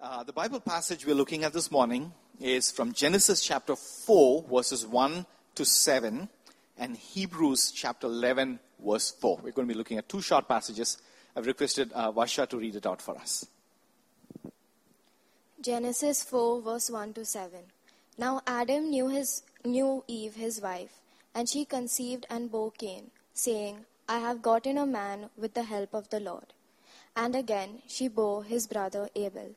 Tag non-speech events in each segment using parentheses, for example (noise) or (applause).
Uh, the Bible passage we're looking at this morning is from Genesis chapter 4, verses 1 to 7, and Hebrews chapter 11, verse 4. We're going to be looking at two short passages. I've requested uh, Vasha to read it out for us. Genesis 4, verse 1 to 7. Now Adam knew, his, knew Eve, his wife, and she conceived and bore Cain, saying, I have gotten a man with the help of the Lord. And again she bore his brother Abel.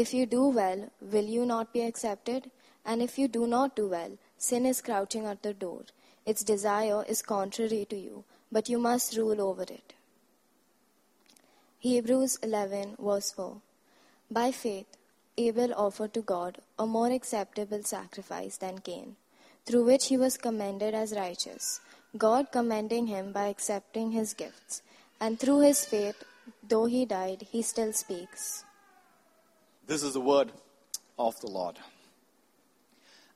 If you do well, will you not be accepted? And if you do not do well, sin is crouching at the door. Its desire is contrary to you, but you must rule over it. Hebrews 11, verse 4. By faith, Abel offered to God a more acceptable sacrifice than Cain, through which he was commended as righteous, God commending him by accepting his gifts. And through his faith, though he died, he still speaks. This is the word of the Lord.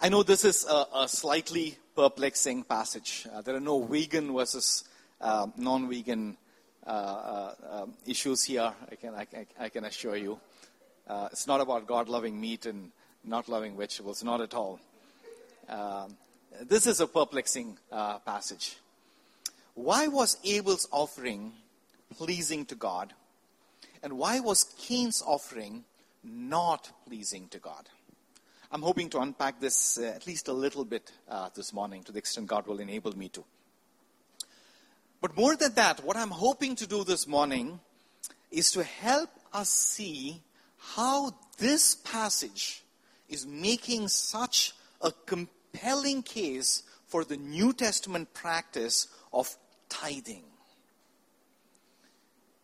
I know this is a, a slightly perplexing passage. Uh, there are no vegan versus uh, non vegan uh, uh um, issues here, I can, I, I can assure you. Uh, it's not about God loving meat and not loving vegetables, not at all. Um, this is a perplexing uh, passage. Why was Abel's offering pleasing to God? And why was Cain's offering not pleasing to God. I'm hoping to unpack this uh, at least a little bit uh, this morning to the extent God will enable me to. But more than that, what I'm hoping to do this morning is to help us see how this passage is making such a compelling case for the New Testament practice of tithing.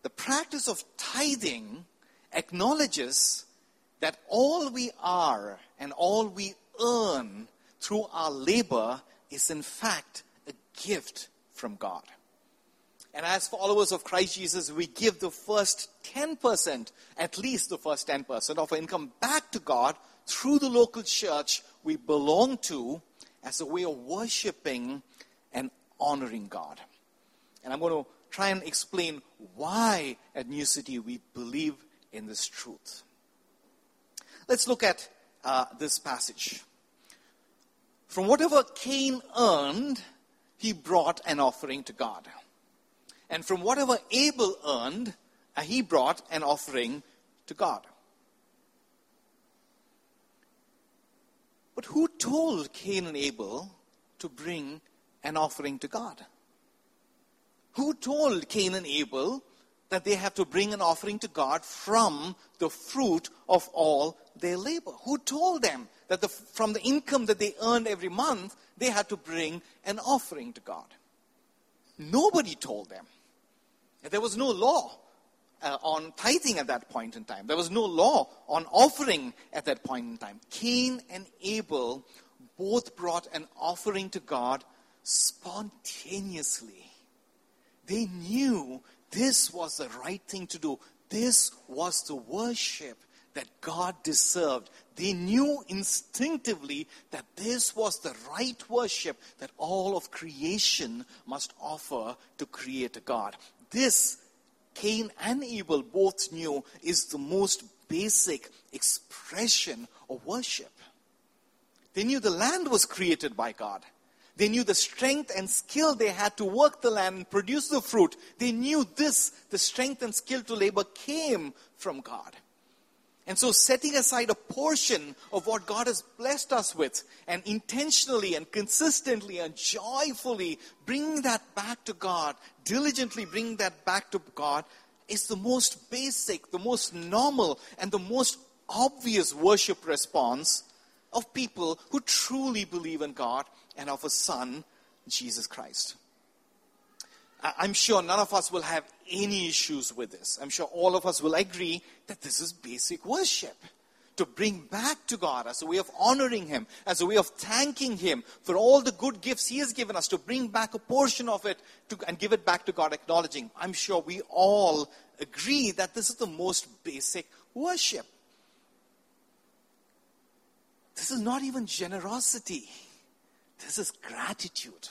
The practice of tithing acknowledges that all we are and all we earn through our labor is in fact a gift from God. And as followers of Christ Jesus, we give the first 10%, at least the first 10% of our income back to God through the local church we belong to as a way of worshiping and honoring God. And I'm going to try and explain why at New City we believe in this truth. Let's look at uh, this passage. From whatever Cain earned, he brought an offering to God. And from whatever Abel earned, uh, he brought an offering to God. But who told Cain and Abel to bring an offering to God? Who told Cain and Abel that they have to bring an offering to God from the fruit of all their labor. Who told them that the, from the income that they earned every month, they had to bring an offering to God? Nobody told them. There was no law uh, on tithing at that point in time. There was no law on offering at that point in time. Cain and Abel both brought an offering to God spontaneously. They knew this was the right thing to do. This was the worship that God deserved. They knew instinctively that this was the right worship that all of creation must offer to create a God. This, Cain and Abel both knew, is the most basic expression of worship. They knew the land was created by God. They knew the strength and skill they had to work the land and produce the fruit. They knew this, the strength and skill to labor came from God. And so, setting aside a portion of what God has blessed us with and intentionally and consistently and joyfully bringing that back to God, diligently bringing that back to God, is the most basic, the most normal, and the most obvious worship response of people who truly believe in God and of a Son, Jesus Christ. I'm sure none of us will have any issues with this. I'm sure all of us will agree that this is basic worship. to bring back to God as a way of honoring Him, as a way of thanking Him for all the good gifts He has given us, to bring back a portion of it to, and give it back to God, acknowledging. I'm sure we all agree that this is the most basic worship. This is not even generosity, this is gratitude.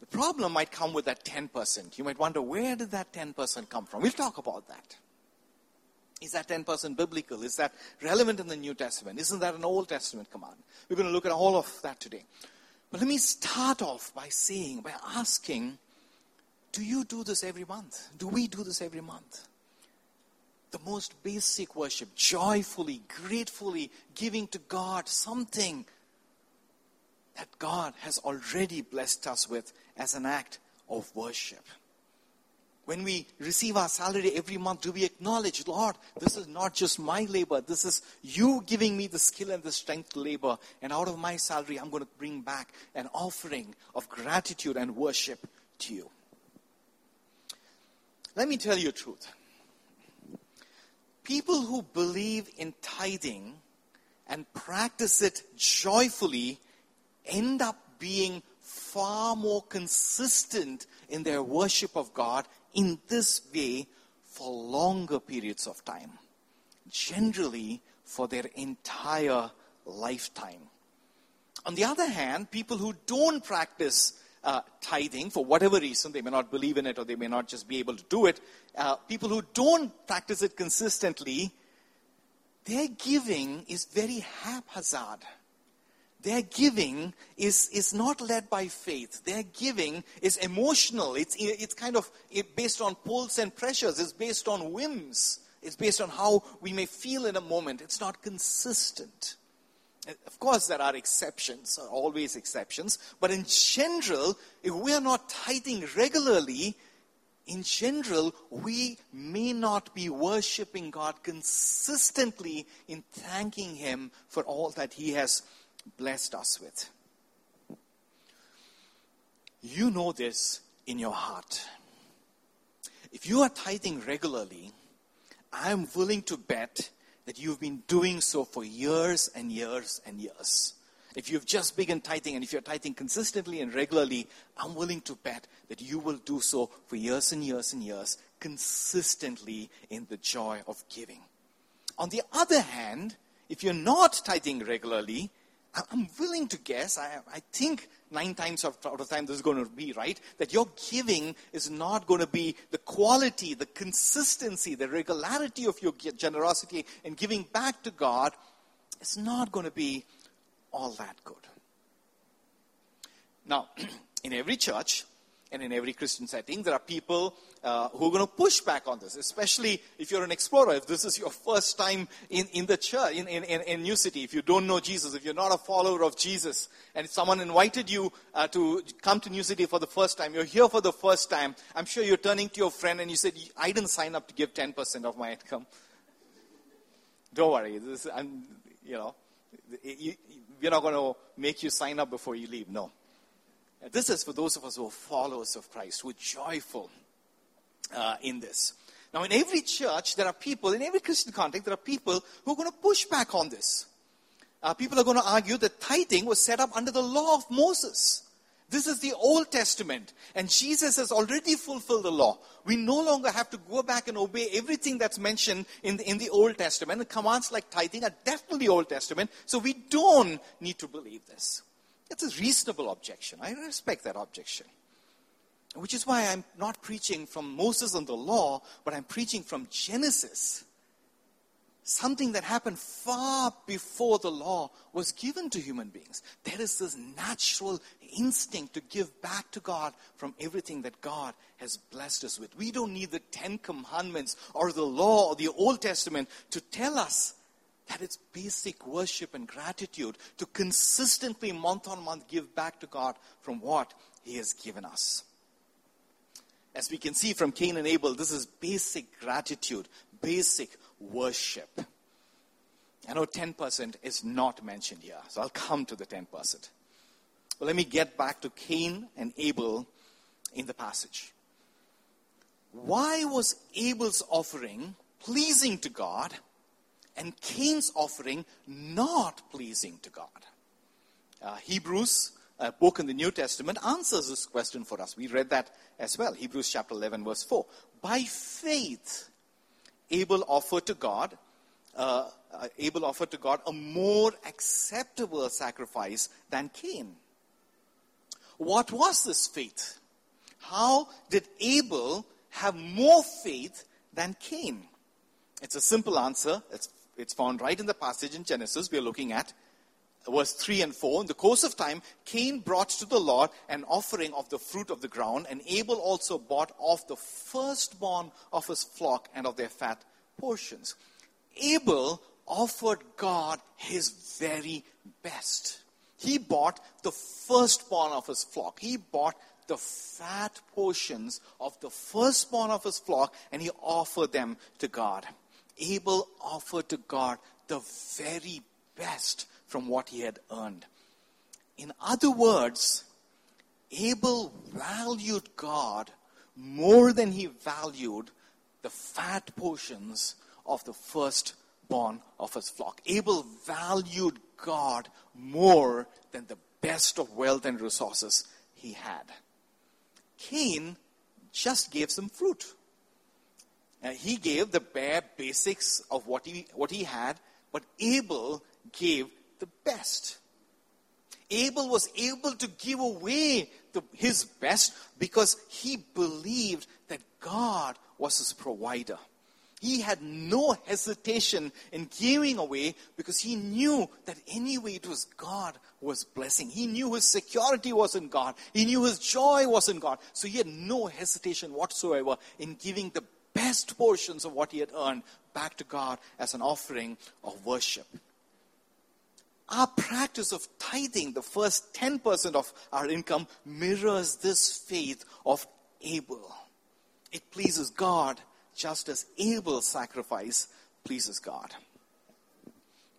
The problem might come with that 10%. You might wonder, where did that 10% come from? We'll talk about that. Is that 10% biblical? Is that relevant in the New Testament? Isn't that an Old Testament command? We're going to look at all of that today. But let me start off by saying, by asking, do you do this every month? Do we do this every month? The most basic worship, joyfully, gratefully giving to God something that God has already blessed us with as an act of worship. When we receive our salary every month, do we acknowledge, Lord, this is not just my labor, this is you giving me the skill and the strength to labor, and out of my salary, I'm going to bring back an offering of gratitude and worship to you. Let me tell you the truth. People who believe in tithing and practice it joyfully end up being far more consistent in their worship of God in this way for longer periods of time, generally for their entire lifetime. On the other hand, people who don't practice uh, tithing for whatever reason, they may not believe in it or they may not just be able to do it, uh, people who don't practice it consistently, their giving is very haphazard. Their giving is, is not led by faith. Their giving is emotional. It's, it's kind of based on pulls and pressures. It's based on whims. It's based on how we may feel in a moment. It's not consistent. Of course, there are exceptions, always exceptions. But in general, if we are not tithing regularly, in general, we may not be worshiping God consistently in thanking Him for all that He has blessed us with. You know this in your heart. If you are tithing regularly, I am willing to bet that you've been doing so for years and years and years. If you've just begun tithing and if you're tithing consistently and regularly, I'm willing to bet that you will do so for years and years and years, consistently in the joy of giving. On the other hand, if you're not tithing regularly, I'm willing to guess, I, I think nine times out of time this is going to be right, that your giving is not going to be the quality, the consistency, the regularity of your generosity and giving back to God. It's not going to be all that good. Now, (clears throat) in every church and in every Christian setting, there are people uh, who are going to push back on this, especially if you're an explorer, if this is your first time in, in the church, in, in, in New City, if you don't know Jesus, if you're not a follower of Jesus, and someone invited you uh, to come to New City for the first time, you're here for the first time, I'm sure you're turning to your friend and you said, I didn't sign up to give 10% of my income. (laughs) Don't worry, this, I'm, you know, we're not going to make you sign up before you leave. No. This is for those of us who are followers of Christ, who are joyful uh, in this. Now, in every church, there are people, in every Christian context, there are people who are going to push back on this. Uh, people are going to argue that tithing was set up under the law of Moses. This is the Old Testament, and Jesus has already fulfilled the law. We no longer have to go back and obey everything that's mentioned in the, in the Old Testament. And commands like tithing are definitely Old Testament, so we don't need to believe this. It's a reasonable objection. I respect that objection. Which is why I'm not preaching from Moses and the law, but I'm preaching from Genesis. Something that happened far before the law was given to human beings. There is this natural instinct to give back to God from everything that God has blessed us with. We don't need the Ten Commandments or the law or the Old Testament to tell us that it's basic worship and gratitude to consistently, month on month, give back to God from what He has given us. As we can see from Cain and Abel, this is basic gratitude, basic worship. I know 10% is not mentioned here, so I'll come to the 10%. But let me get back to Cain and Abel in the passage. why was Abel's offering pleasing to God and Cain's offering not pleasing to God? Uh, Hebrews, a book in the New Testament, answers this question for us. We read that as well. Hebrews chapter 11, verse 4. By faith, Abel offered to God, uh, uh, Abel offered to God a more acceptable sacrifice than Cain. What was this faith? How did Abel have more faith than Cain? It's a simple answer. It's, it's found right in the passage in Genesis we're looking at, verse 3 and 4. In the course of time, Cain brought to the Lord an offering of the fruit of the ground, and Abel also bought off the firstborn of his flock and of their fat portions. Abel offered God his very best. He bought the firstborn of his flock. He bought the fat portions of the firstborn of his flock and he offered them to God. Abel offered to God the very best from what he had earned. In other words, Abel valued God more than he valued the fat portions of the firstborn of his flock. Abel valued God more than the best of wealth and resources he had. Cain just gave some fruit. Uh, he gave the bare basics of what he, what he had, but Abel gave the best. Abel was able to give away the, his best because he believed that God was his provider. He had no hesitation in giving away because he knew that anyway it was God who was blessing. He knew his security was in God. He knew his joy was in God. So he had no hesitation whatsoever in giving the best portions of what he had earned back to God as an offering of worship. Our practice of tithing, the first 10% of our income, mirrors this faith of Abel. It pleases God just as Abel's sacrifice pleases God.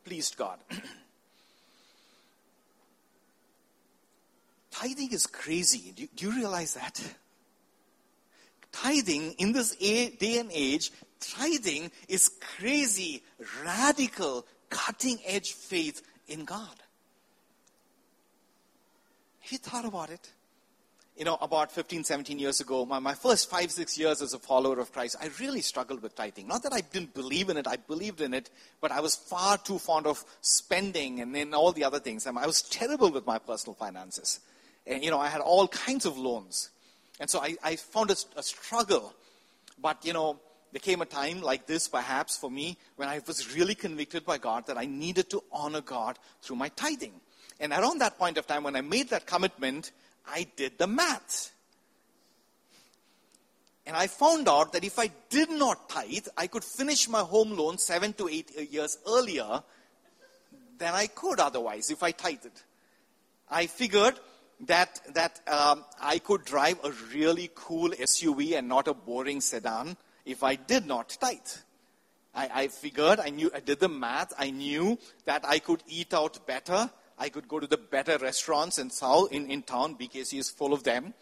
Pleased God. (clears throat) Tithing is crazy. Do, do you realize that? Tithing in this day and age, tithing is crazy, radical, cutting edge faith in God. Have you thought about it? you know, about 15, 17 years ago, my, my first five, six years as a follower of Christ, I really struggled with tithing. Not that I didn't believe in it, I believed in it, but I was far too fond of spending and then all the other things. I, I was terrible with my personal finances. And, you know, I had all kinds of loans. And so I, I found a, a struggle. But, you know, there came a time like this, perhaps, for me, when I was really convicted by God that I needed to honor God through my tithing. And around that point of time, when I made that commitment, I did the math. And I found out that if I did not tithe, I could finish my home loan seven to eight years earlier than I could otherwise if I tithed. I figured that, that um, I could drive a really cool SUV and not a boring sedan if I did not tithe. I, I figured, I knew, I did the math, I knew that I could eat out better I could go to the better restaurants in, South, in, in town. BKC is full of them.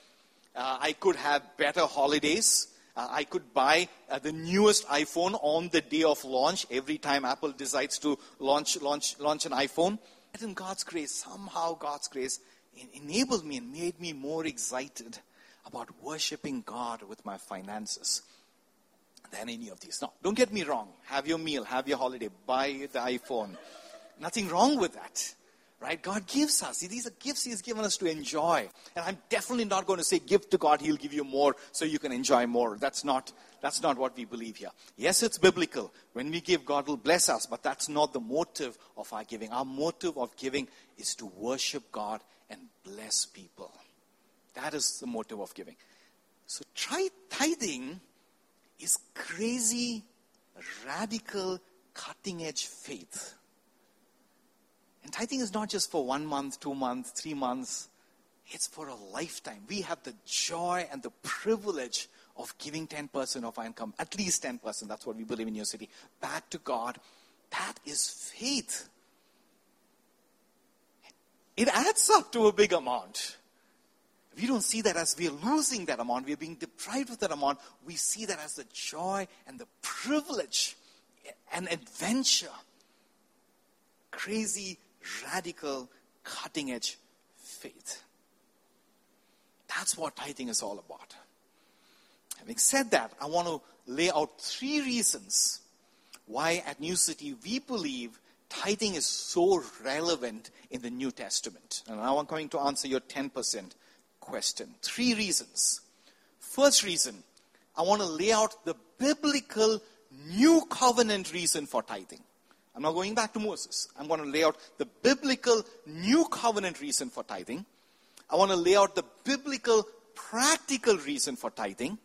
Uh, I could have better holidays. Uh, I could buy uh, the newest iPhone on the day of launch every time Apple decides to launch, launch, launch an iPhone. And in God's grace, somehow God's grace enabled me and made me more excited about worshiping God with my finances than any of these. Now, don't get me wrong. Have your meal, have your holiday, buy the iPhone. Nothing wrong with that right? God gives us. These are gifts He's given us to enjoy. And I'm definitely not going to say, give to God, He'll give you more so you can enjoy more. That's not, that's not what we believe here. Yes, it's biblical. When we give, God will bless us, but that's not the motive of our giving. Our motive of giving is to worship God and bless people. That is the motive of giving. So try tithing is crazy, radical, cutting edge faith and tithing is not just for one month, two months, three months. It's for a lifetime. We have the joy and the privilege of giving 10% of our income, at least 10%, that's what we believe in New City, back to God. That is faith. It adds up to a big amount. We don't see that as we're losing that amount, we're being deprived of that amount. We see that as the joy and the privilege and adventure. Crazy, radical, cutting edge faith. That's what tithing is all about. Having said that, I want to lay out three reasons why at New City we believe tithing is so relevant in the New Testament. And now I'm going to answer your 10% question. Three reasons. First reason, I want to lay out the biblical new covenant reason for tithing. I'm not going back to Moses. I'm going to lay out the biblical new covenant reason for tithing. I want to lay out the biblical practical reason for tithing.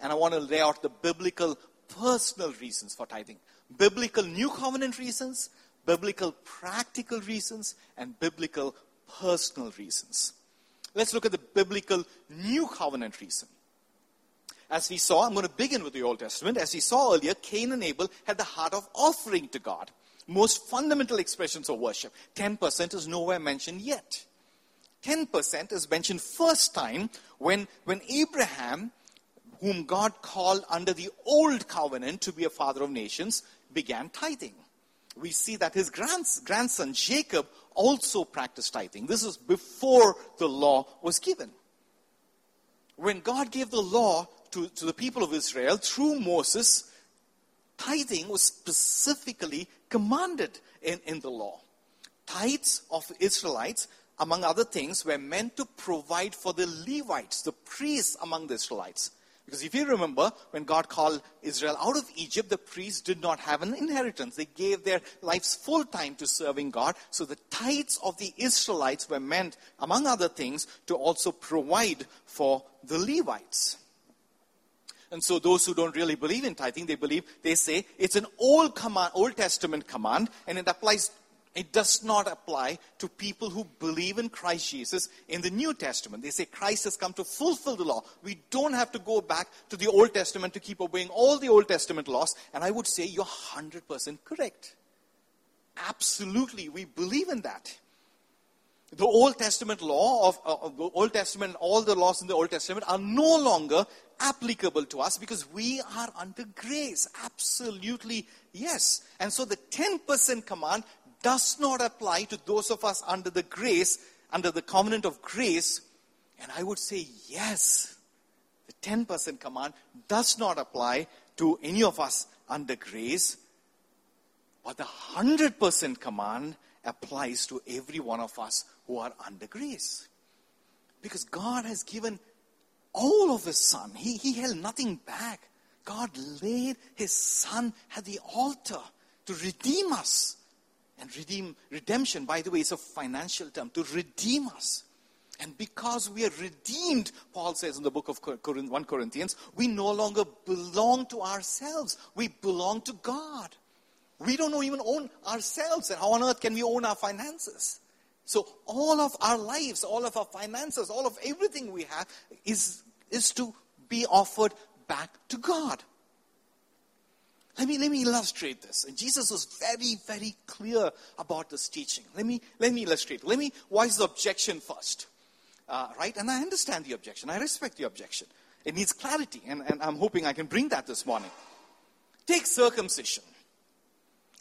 And I want to lay out the biblical personal reasons for tithing. Biblical new covenant reasons, biblical practical reasons, and biblical personal reasons. Let's look at the biblical new covenant reason. As we saw, I'm going to begin with the Old Testament. As we saw earlier, Cain and Abel had the heart of offering to God. Most fundamental expressions of worship. 10% is nowhere mentioned yet. 10% is mentioned first time when, when Abraham, whom God called under the old covenant to be a father of nations, began tithing. We see that his grandson Jacob also practiced tithing. This is before the law was given. When God gave the law to, to the people of Israel through Moses, tithing was specifically commanded in, in the law. Tithes of Israelites, among other things, were meant to provide for the Levites, the priests among the Israelites. Because if you remember, when God called Israel out of Egypt, the priests did not have an inheritance. They gave their lives full time to serving God. So the tithes of the Israelites were meant, among other things, to also provide for the Levites. And so those who don't really believe in tithing, they believe, they say it's an old command, Old Testament command, and it applies it does not apply to people who believe in Christ Jesus in the New Testament. They say Christ has come to fulfill the law. We don't have to go back to the Old Testament to keep obeying all the Old Testament laws. And I would say you're 100% correct. Absolutely, we believe in that. The Old Testament law of, uh, the Old Testament, and all the laws in the Old Testament are no longer applicable to us because we are under grace. Absolutely, yes. And so the 10% command does not apply to those of us under the grace, under the covenant of grace. And I would say, yes, the 10% command does not apply to any of us under grace. But the 100% command applies to every one of us who are under grace. Because God has given all of His Son, He, he held nothing back. God laid His Son at the altar to redeem us and redeem, redemption, by the way, is a financial term, to redeem us. And because we are redeemed, Paul says in the book of 1 Corinthians, we no longer belong to ourselves. We belong to God. We don't even own ourselves. And how on earth can we own our finances? So all of our lives, all of our finances, all of everything we have is, is to be offered back to God. Let me, let me illustrate this. And Jesus was very, very clear about this teaching. Let me, let me illustrate. Let me voice the objection first. Uh, right? And I understand the objection. I respect the objection. It needs clarity. And, and I'm hoping I can bring that this morning. Take circumcision.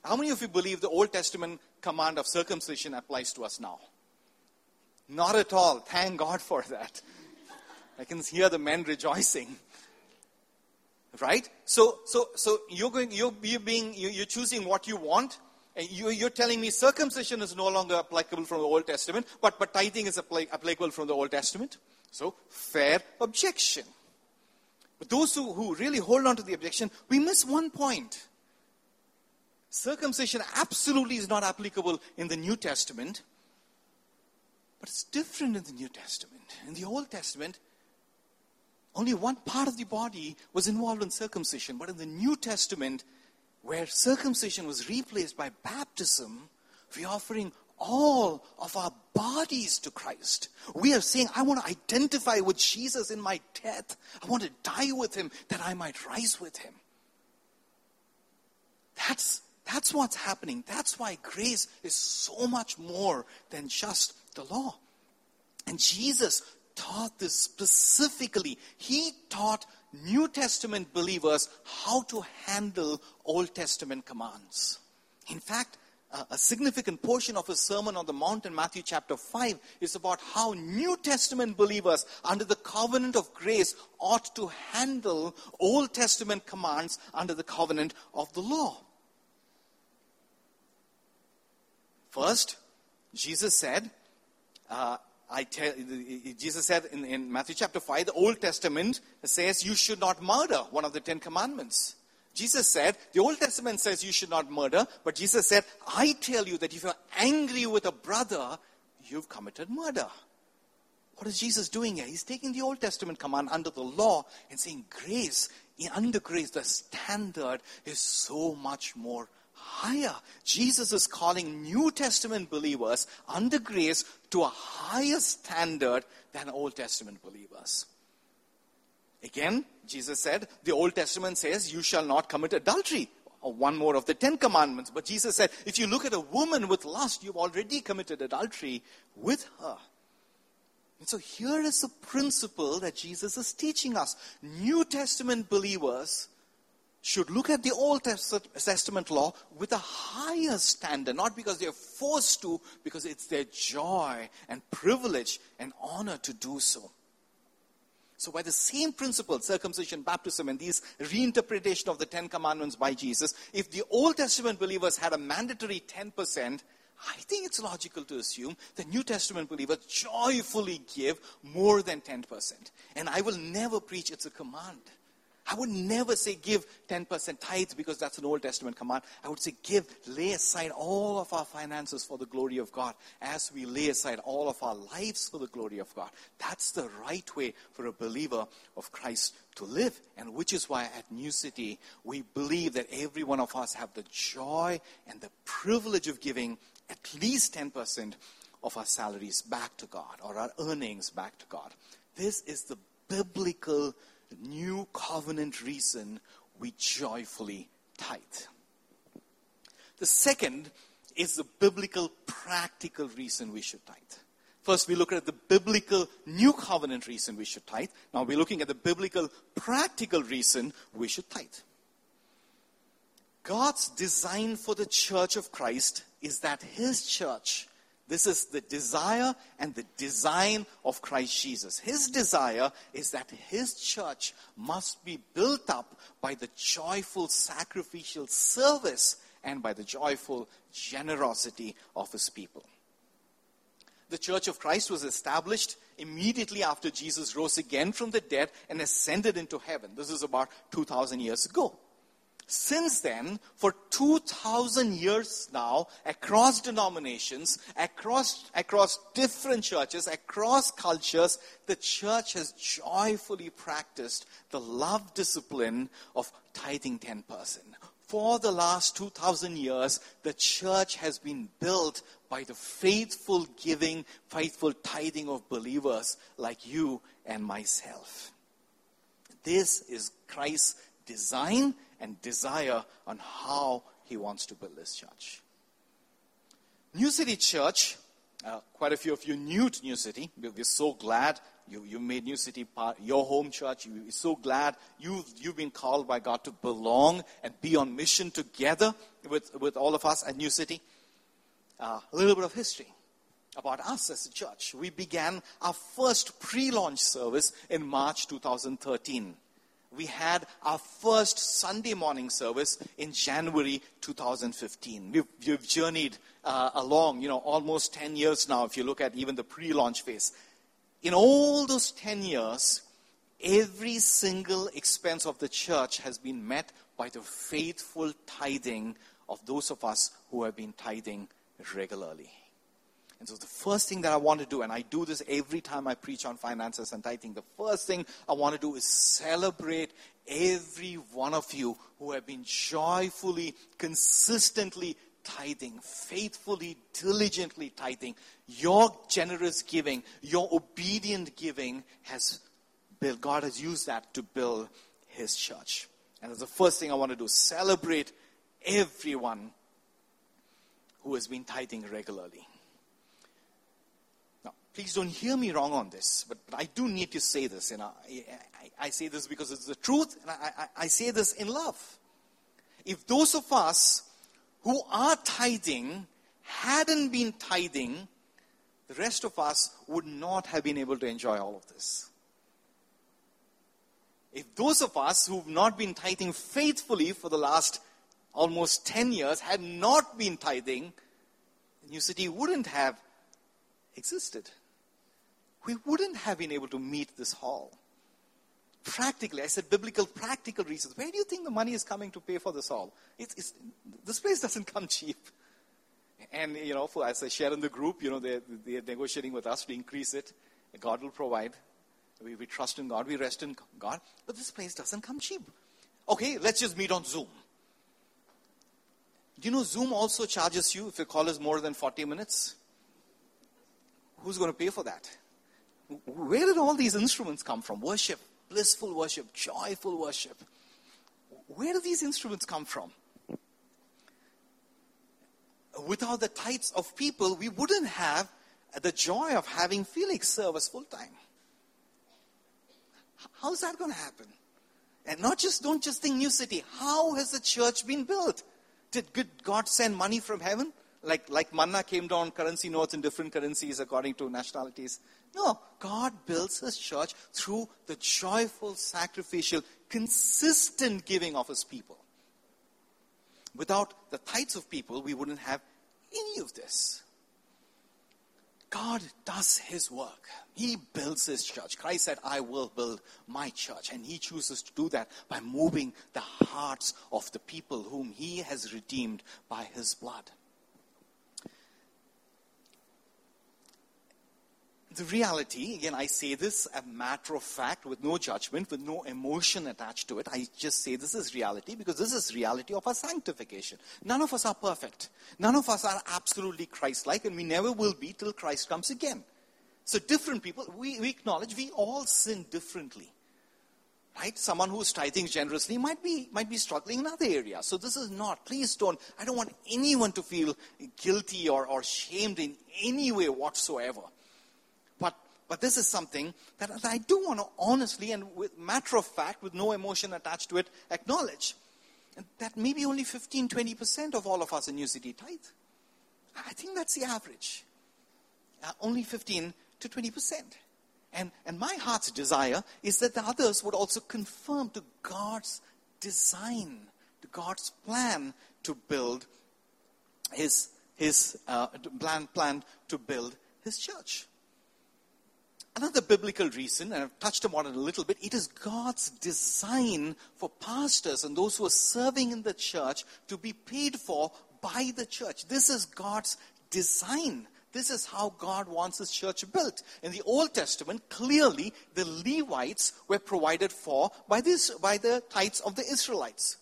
How many of you believe the Old Testament command of circumcision applies to us now? Not at all. Thank God for that. I can hear the men rejoicing right? So, so, so you're going, you're, you're being, you're choosing what you want. And you, you're telling me circumcision is no longer applicable from the Old Testament, but, but tithing is applicable from the Old Testament. So, fair objection. But those who, who really hold on to the objection, we miss one point. Circumcision absolutely is not applicable in the New Testament, but it's different in the New Testament. In the Old Testament, only one part of the body was involved in circumcision. But in the New Testament, where circumcision was replaced by baptism, we're offering all of our bodies to Christ. We are saying, I want to identify with Jesus in my death. I want to die with him that I might rise with him. That's, that's what's happening. That's why grace is so much more than just the law. And Jesus taught this specifically. He taught New Testament believers how to handle Old Testament commands. In fact, a significant portion of his Sermon on the Mount in Matthew chapter 5 is about how New Testament believers under the covenant of grace ought to handle Old Testament commands under the covenant of the law. First, Jesus said, uh, I tell, Jesus said in, in Matthew chapter 5, the Old Testament says you should not murder, one of the Ten Commandments. Jesus said, the Old Testament says you should not murder, but Jesus said, I tell you that if you're angry with a brother, you've committed murder. What is Jesus doing here? He's taking the Old Testament command under the law and saying, grace, under grace, the standard is so much more higher. Jesus is calling New Testament believers under grace to a higher standard than Old Testament believers. Again, Jesus said, the Old Testament says, you shall not commit adultery. One more of the Ten Commandments. But Jesus said, if you look at a woman with lust, you've already committed adultery with her. And so here is the principle that Jesus is teaching us. New Testament believers should look at the Old Testament law with a higher standard, not because they're forced to, because it's their joy and privilege and honor to do so. So, by the same principle, circumcision, baptism, and these reinterpretation of the Ten Commandments by Jesus, if the Old Testament believers had a mandatory 10%, I think it's logical to assume the New Testament believers joyfully give more than 10%. And I will never preach it's a command. I would never say give 10% tithes because that's an Old Testament command. I would say give, lay aside all of our finances for the glory of God as we lay aside all of our lives for the glory of God. That's the right way for a believer of Christ to live. And which is why at New City, we believe that every one of us have the joy and the privilege of giving at least 10% of our salaries back to God or our earnings back to God. This is the biblical new covenant reason we joyfully tithe. The second is the biblical practical reason we should tithe. First, we look at the biblical new covenant reason we should tithe. Now, we're looking at the biblical practical reason we should tithe. God's design for the church of Christ is that His church this is the desire and the design of Christ Jesus. His desire is that his church must be built up by the joyful sacrificial service and by the joyful generosity of his people. The church of Christ was established immediately after Jesus rose again from the dead and ascended into heaven. This is about 2,000 years ago. Since then, for 2,000 years now, across denominations, across, across different churches, across cultures, the church has joyfully practiced the love discipline of tithing 10%. For the last 2,000 years, the church has been built by the faithful giving, faithful tithing of believers like you and myself. This is Christ's design and desire on how he wants to build this church. New City Church, uh, quite a few of you new to New City. We're so glad you, you made New City part, your home church. We're so glad you've, you've been called by God to belong and be on mission together with, with all of us at New City. Uh, a little bit of history about us as a church. We began our first pre launch service in March 2013 we had our first Sunday morning service in January 2015. We've, we've journeyed uh, along, you know, almost 10 years now, if you look at even the pre launch phase. In all those 10 years, every single expense of the church has been met by the faithful tithing of those of us who have been tithing regularly. And so the first thing that I want to do, and I do this every time I preach on finances and tithing, the first thing I want to do is celebrate every one of you who have been joyfully, consistently tithing, faithfully, diligently tithing. Your generous giving, your obedient giving has built, God has used that to build his church. And that's the first thing I want to do celebrate everyone who has been tithing regularly. Please don't hear me wrong on this, but, but I do need to say this. You know, I, I, I say this because it's the truth, and I, I, say this in love. If those of us who are tithing hadn't been tithing, the rest of us would not have been able to enjoy all of this. If those of us who've not been tithing faithfully for the last almost 10 years had not been tithing, New City wouldn't have existed. We wouldn't have been able to meet this hall. Practically, I said biblical, practical reasons. Where do you think the money is coming to pay for this hall? It's, it's, this place doesn't come cheap. And, you know, for, as I share in the group, you know, they're, they're negotiating with us to increase it. God will provide. We, we trust in God. We rest in God. But this place doesn't come cheap. Okay, let's just meet on Zoom. Do you know Zoom also charges you if your call is more than 40 minutes? Who's going to pay for that? Where did all these instruments come from? Worship, blissful worship, joyful worship. Where do these instruments come from? Without the tithes of people, we wouldn't have the joy of having Felix serve us full time. How's that going to happen? And not just, don't just think New City. How has the church been built? Did God send money from heaven? Like, like manna came down currency notes in different currencies according to nationalities. No, God builds his church through the joyful, sacrificial, consistent giving of his people. Without the tithes of people, we wouldn't have any of this. God does his work. He builds his church. Christ said, I will build my church. And he chooses to do that by moving the hearts of the people whom he has redeemed by his blood. The reality, again, I say this a matter of fact with no judgment, with no emotion attached to it. I just say this is reality because this is reality of our sanctification. None of us are perfect. None of us are absolutely Christ-like and we never will be till Christ comes again. So different people, we, we acknowledge we all sin differently. Right? Someone who's tithing generously might be, might be struggling in other areas. So this is not, please don't, I don't want anyone to feel guilty or, or shamed in any way whatsoever. But this is something that I do want to honestly and with matter of fact, with no emotion attached to it, acknowledge. That maybe only 15, 20% of all of us in New City tithe. I think that's the average. Uh, only 15 to 20%. And, and my heart's desire is that the others would also confirm to God's design, to God's plan to build his, his uh, plan, plan to build his church. Another biblical reason, and I've touched upon it a little bit, it is God's design for pastors and those who are serving in the church to be paid for by the church. This is God's design. This is how God wants his church built. In the Old Testament, clearly the Levites were provided for by, this, by the tithes of the Israelites.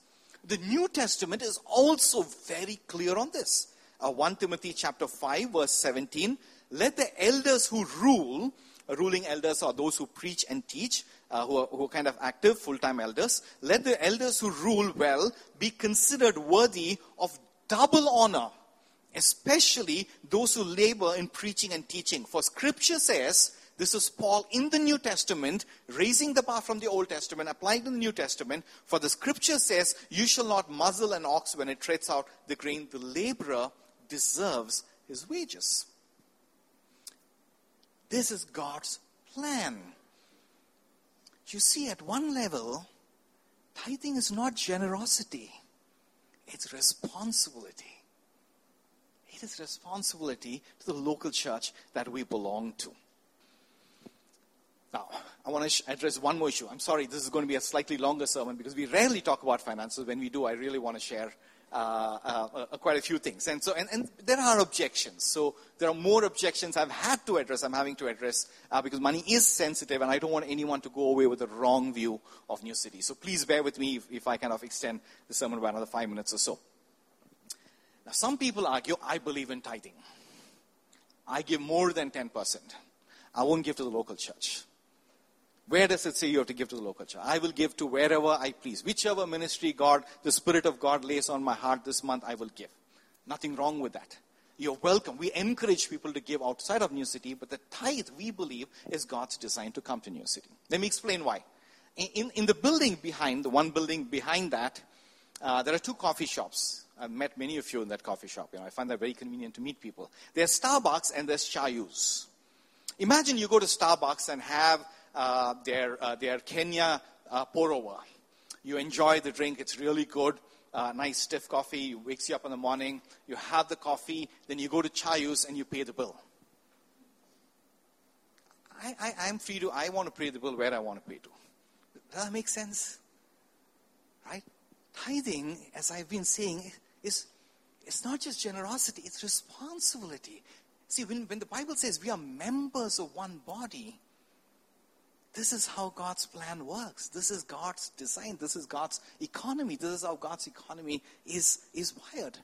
The New Testament is also very clear on this. Uh, 1 Timothy chapter 5 verse 17, let the elders who rule ruling elders are those who preach and teach, uh, who, are, who, are, kind of active, full time elders. Let the elders who rule well be considered worthy of double honor, especially those who labor in preaching and teaching. For scripture says, this is Paul in the New Testament, raising the bar from the Old Testament, applying to the New Testament. For the scripture says, You shall not muzzle an ox when it treads out the grain. The laborer deserves his wages. This is God's plan. You see, at one level, tithing is not generosity, it's responsibility. It is responsibility to the local church that we belong to. Now, I want to address one more issue. I'm sorry, this is going to be a slightly longer sermon because we rarely talk about finances. When we do, I really want to share Uh, uh, uh, quite a few things. And so, and, and, there are objections. So there are more objections I've had to address, I'm having to address, uh, because money is sensitive and I don't want anyone to go away with a wrong view of New City. So please bear with me if, if I kind of extend the sermon by another five minutes or so. Now, some people argue, I believe in tithing. I give more than 10%. I won't give to the local church. Where does it say you have to give to the local church? I will give to wherever I please. Whichever ministry God, the Spirit of God lays on my heart this month, I will give. Nothing wrong with that. you're welcome. We encourage people to give outside of New City, but the tithe, we believe, is God's design to come to New City. Let me explain why. In, in the building behind, the one building behind that, uh, there are two coffee shops. I've met many of you in that coffee shop. You know, I find that very convenient to meet people. There's Starbucks and there's Chaayos. Imagine you go to Starbucks and have uh, their, uh, their Kenya uh, pour over. You enjoy the drink, it's really good. Uh, nice stiff coffee, wakes you up in the morning. You have the coffee, then you go to Chaayos and you pay the bill. I, I, I'm free to, I want to pay the bill where I want to pay to. Does that make sense? Right? Tithing, as I've been saying, is it's not just generosity, it's responsibility. See, when, when the Bible says we are members of one body, this is how God's plan works. This is God's design. This is God's economy. This is how God's economy is, is wired.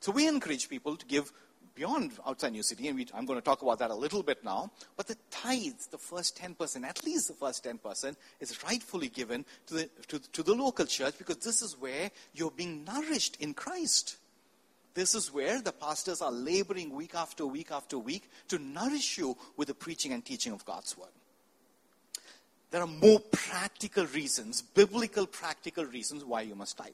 So we encourage people to give beyond outside New City, and we, I'm going to talk about that a little bit now. But the tithe, the first 10%, at least the first 10%, is rightfully given to the, to, to the local church because this is where you're being nourished in Christ. This is where the pastors are laboring week after week after week to nourish you with the preaching and teaching of God's word. There are more practical reasons, biblical practical reasons why you must tithe.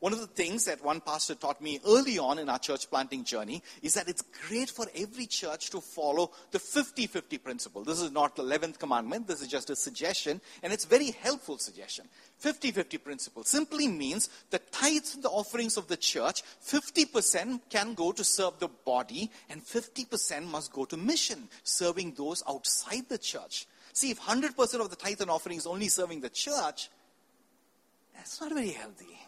One of the things that one pastor taught me early on in our church planting journey is that it's great for every church to follow the 50 50 principle. This is not the 11th commandment, this is just a suggestion, and it's a very helpful suggestion. 50 50 principle simply means the tithes and the offerings of the church, 50% can go to serve the body, and 50% must go to mission, serving those outside the church. See, if 100% of the tithe and offering is only serving the church, that's not very healthy.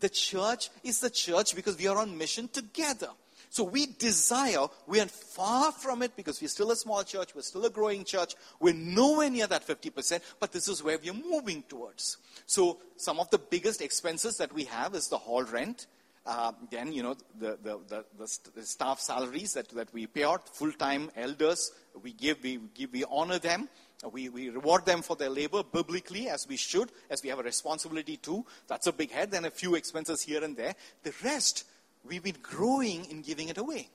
The church is the church because we are on mission together. So we desire, we are far from it because we're still a small church, we're still a growing church, we're nowhere near that 50%, but this is where we're moving towards. So some of the biggest expenses that we have is the hall rent. Uh, then, you know, the, the, the, the, staff salaries that, that we pay out, full-time elders, we give, we give, we honor them. We, we reward them for their labor biblically, as we should, as we have a responsibility to. That's a big head. Then a few expenses here and there. The rest, we've been growing in giving it away.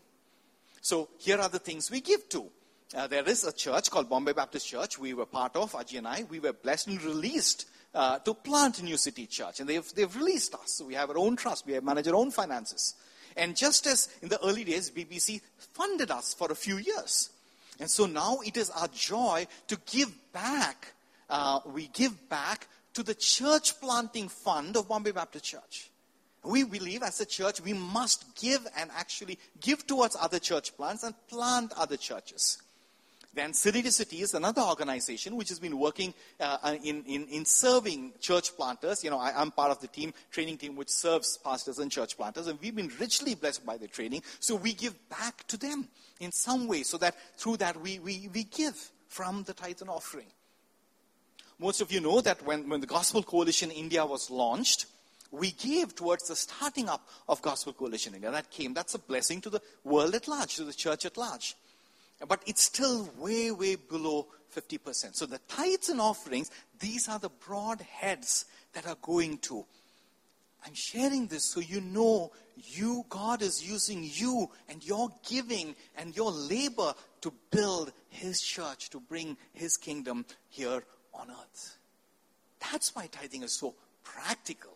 So here are the things we give to. Uh, there is a church called Bombay Baptist Church. We were part of, Aji and I. We were blessed and released uh, to plant a New City Church. And they've, they've released us. So we have our own trust. We have manage our own finances. And just as in the early days, BBC funded us for a few years. And so now it is our joy to give back. Uh, we give back to the church planting fund of Bombay Baptist Church. We believe as a church we must give and actually give towards other church plants and plant other churches. Then City is another organization which has been working uh, in, in, in serving church planters. You know, I, am part of the team, training team, which serves pastors and church planters, and we've been richly blessed by the training. So we give back to them in some way so that through that we, we, we give from the tithe and offering. Most of you know that when, when the Gospel Coalition India was launched, we gave towards the starting up of Gospel Coalition India. That came, that's a blessing to the world at large, to the church at large. But it's still way, way below 50%. So the tithes and offerings, these are the broad heads that are going to. I'm sharing this so you know you, God is using you and your giving and your labor to build His church, to bring His kingdom here on earth. That's why tithing is so practical.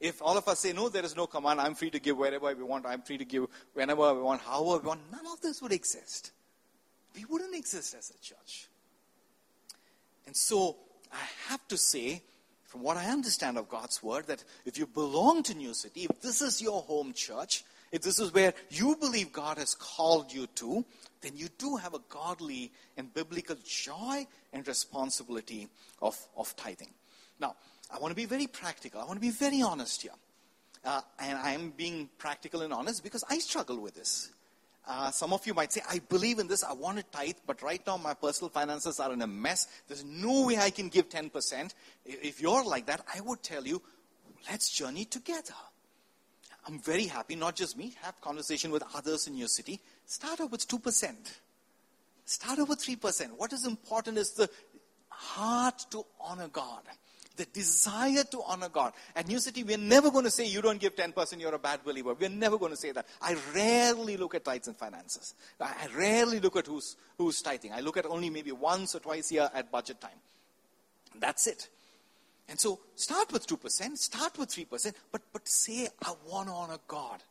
If all of us say, no, there is no command, I'm free to give wherever we want, I'm free to give whenever we want, however we want, none of this would exist we wouldn't exist as a church. And so I have to say, from what I understand of God's word, that if you belong to New City, if this is your home church, if this is where you believe God has called you to, then you do have a godly and biblical joy and responsibility of, of tithing. Now, I want to be very practical. I want to be very honest here. Uh, and I am being practical and honest because I struggle with this. Uh, some of you might say, I believe in this, I want to tithe, but right now my personal finances are in a mess. There's no way I can give 10%. If you're like that, I would tell you, let's journey together. I'm very happy, not just me, have conversation with others in your city. Start out with 2%. Start out with 3%. What is important is the heart to honor God the desire to honor God. At New City, we're never going to say you don't give 10%, you're a bad believer. We're never going to say that. I rarely look at tithes and finances. I rarely look at who's, who's tithing. I look at only maybe once or twice a year at budget time. That's it. And so start with 2%, start with 3%, but, but say, I want to honor God.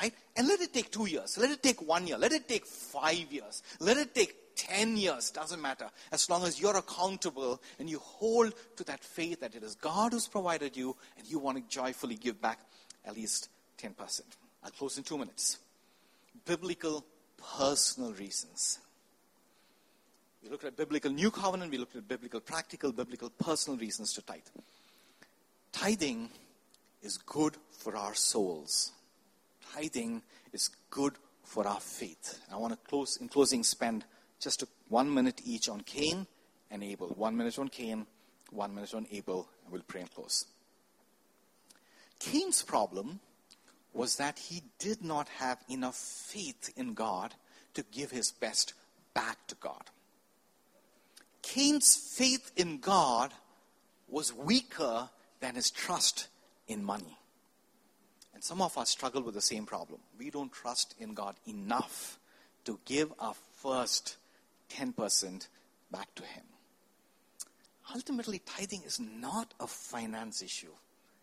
Right? And let it take two years. Let it take one year. Let it take five years. Let it take 10 years. Doesn't matter. As long as you're accountable and you hold to that faith that it is God who's provided you and you want to joyfully give back at least 10%. I'll close in two minutes. Biblical personal reasons. We looked at biblical new covenant, we looked at biblical practical, biblical personal reasons to tithe. Tithing is good for our souls. Tithing is good for our faith. I want to close in closing spend just one minute each on Cain and Abel. One minute on Cain, one minute on Abel, and we'll pray and close. Cain's problem was that he did not have enough faith in God to give his best back to God. Cain's faith in God was weaker than his trust in money. And some of us struggle with the same problem. We don't trust in God enough to give our first 10% back to Him. Ultimately, tithing is not a finance issue,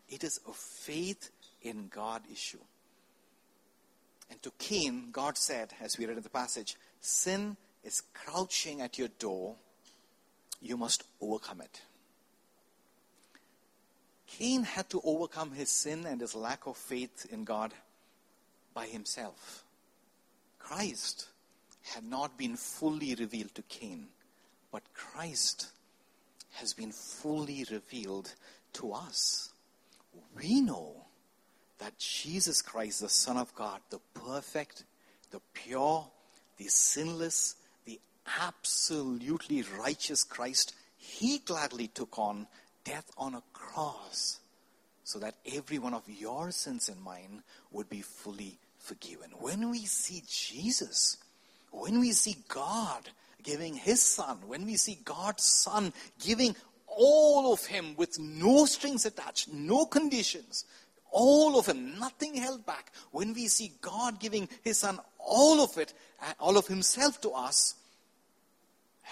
it is a faith in God issue. And to Cain, God said, as we read in the passage, sin is crouching at your door you must overcome it. Cain had to overcome his sin and his lack of faith in God by himself. Christ had not been fully revealed to Cain, but Christ has been fully revealed to us. We know that Jesus Christ, the Son of God, the perfect, the pure, the sinless, the absolutely righteous Christ, he gladly took on death on a cross so that every one of your sins and mine would be fully forgiven. When we see Jesus, when we see God giving his son, when we see God's son giving all of him with no strings attached, no conditions, all of him, nothing held back, when we see God giving his son all of it, all of himself to us,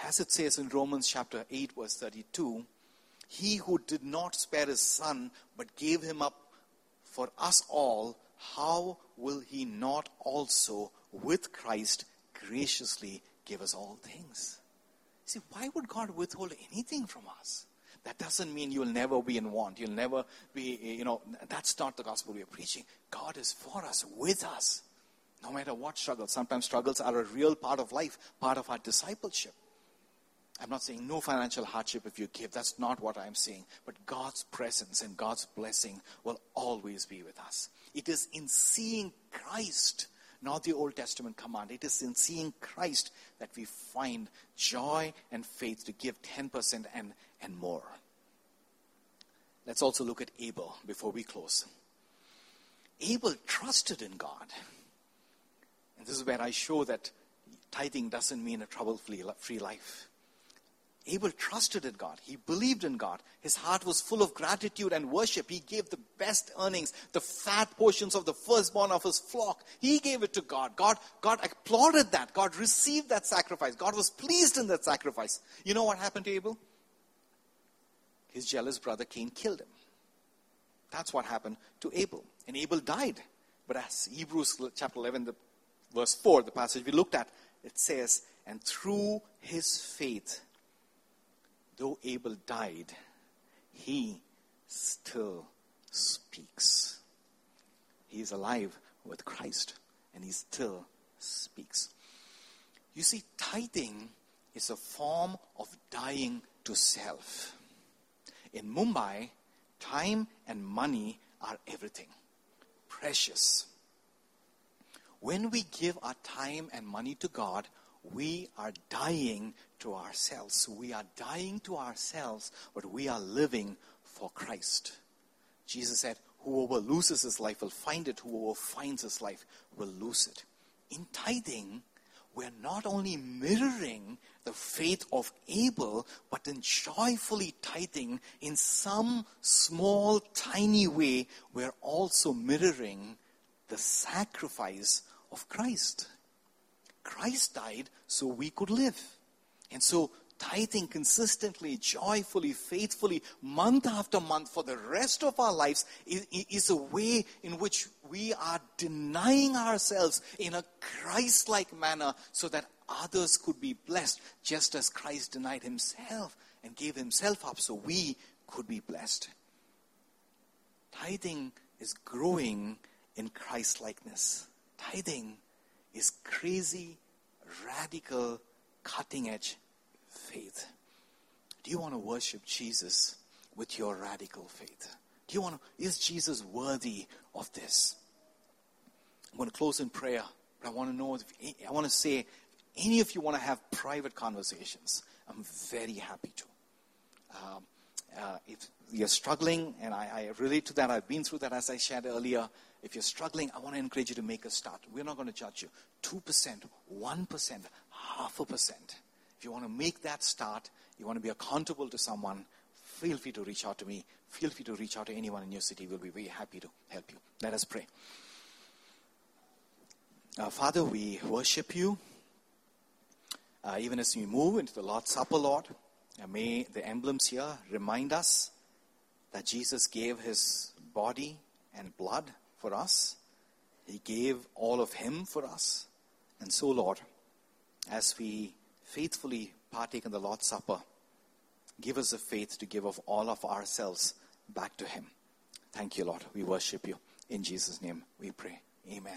as it says in Romans chapter 8, verse 32, he who did not spare his son, but gave him up for us all, how will he not also with Christ graciously give us all things? See, why would God withhold anything from us? That doesn't mean you'll never be in want. You'll never be, eh, you know, that's not the gospel we are preaching. God is for us, with us, no matter what struggles. Sometimes struggles are a real part of life, part of our discipleship. I'm not saying no financial hardship if you give. That's not what I'm saying. But God's presence and God's blessing will always be with us. It is in seeing Christ, not the Old Testament command. It is in seeing Christ that we find joy and faith to give 10% and, and more. Let's also look at Abel before we close. Abel trusted in God. And this is where I show that tithing doesn't mean a trouble free life. Abel trusted in God. He believed in God. His heart was full of gratitude and worship. He gave the best earnings, the fat portions of the firstborn of his flock. He gave it to God. God, God applauded that. God received that sacrifice. God was pleased in that sacrifice. You know what happened to Abel? His jealous brother Cain killed him. That's what happened to Abel. And Abel died. But as Hebrews chapter 11, the, verse 4, the passage we looked at, it says, And through his faith, though Abel died, he still speaks. He is alive with Christ and he still speaks. You see, tithing is a form of dying to self. In Mumbai, time and money are everything, precious. When we give our time and money to God, we are dying to ourselves. We are dying to ourselves, but we are living for Christ. Jesus said, Whoever loses his life will find it, whoever finds his life will lose it. In tithing, we're not only mirroring the faith of Abel, but in joyfully tithing in some small, tiny way, we're also mirroring the sacrifice of Christ. Christ died so we could live. And so tithing consistently, joyfully, faithfully, month after month for the rest of our lives is, is a way in which we are denying ourselves in a Christ like manner so that others could be blessed, just as Christ denied himself and gave himself up so we could be blessed. Tithing is growing in Christ likeness. Tithing is crazy, radical, cutting edge faith? Do you want to worship Jesus with your radical faith? Do you want to, is Jesus worthy of this? I'm going to close in prayer, but I want to know, if, I want to say, if any of you want to have private conversations, I'm very happy to. Um, uh, if you're struggling, and I, I, relate to that, I've been through that as I shared earlier. If you're struggling, I want to encourage you to make a start. We're not going to judge you. 2%, 1%, half a percent. If you want to make that start, you want to be accountable to someone, feel free to reach out to me. Feel free to reach out to anyone in your city. We'll be very happy to help you. Let us pray. Uh, Father, we worship you. Uh, even as we move into the Lord's Supper, Lord, uh, may the emblems here remind us that Jesus gave his body and blood for us. He gave all of him for us. And so, Lord, as we faithfully partake in the Lord's Supper, give us the faith to give of all of ourselves back to Him. Thank you, Lord. We worship you. In Jesus' name we pray. Amen.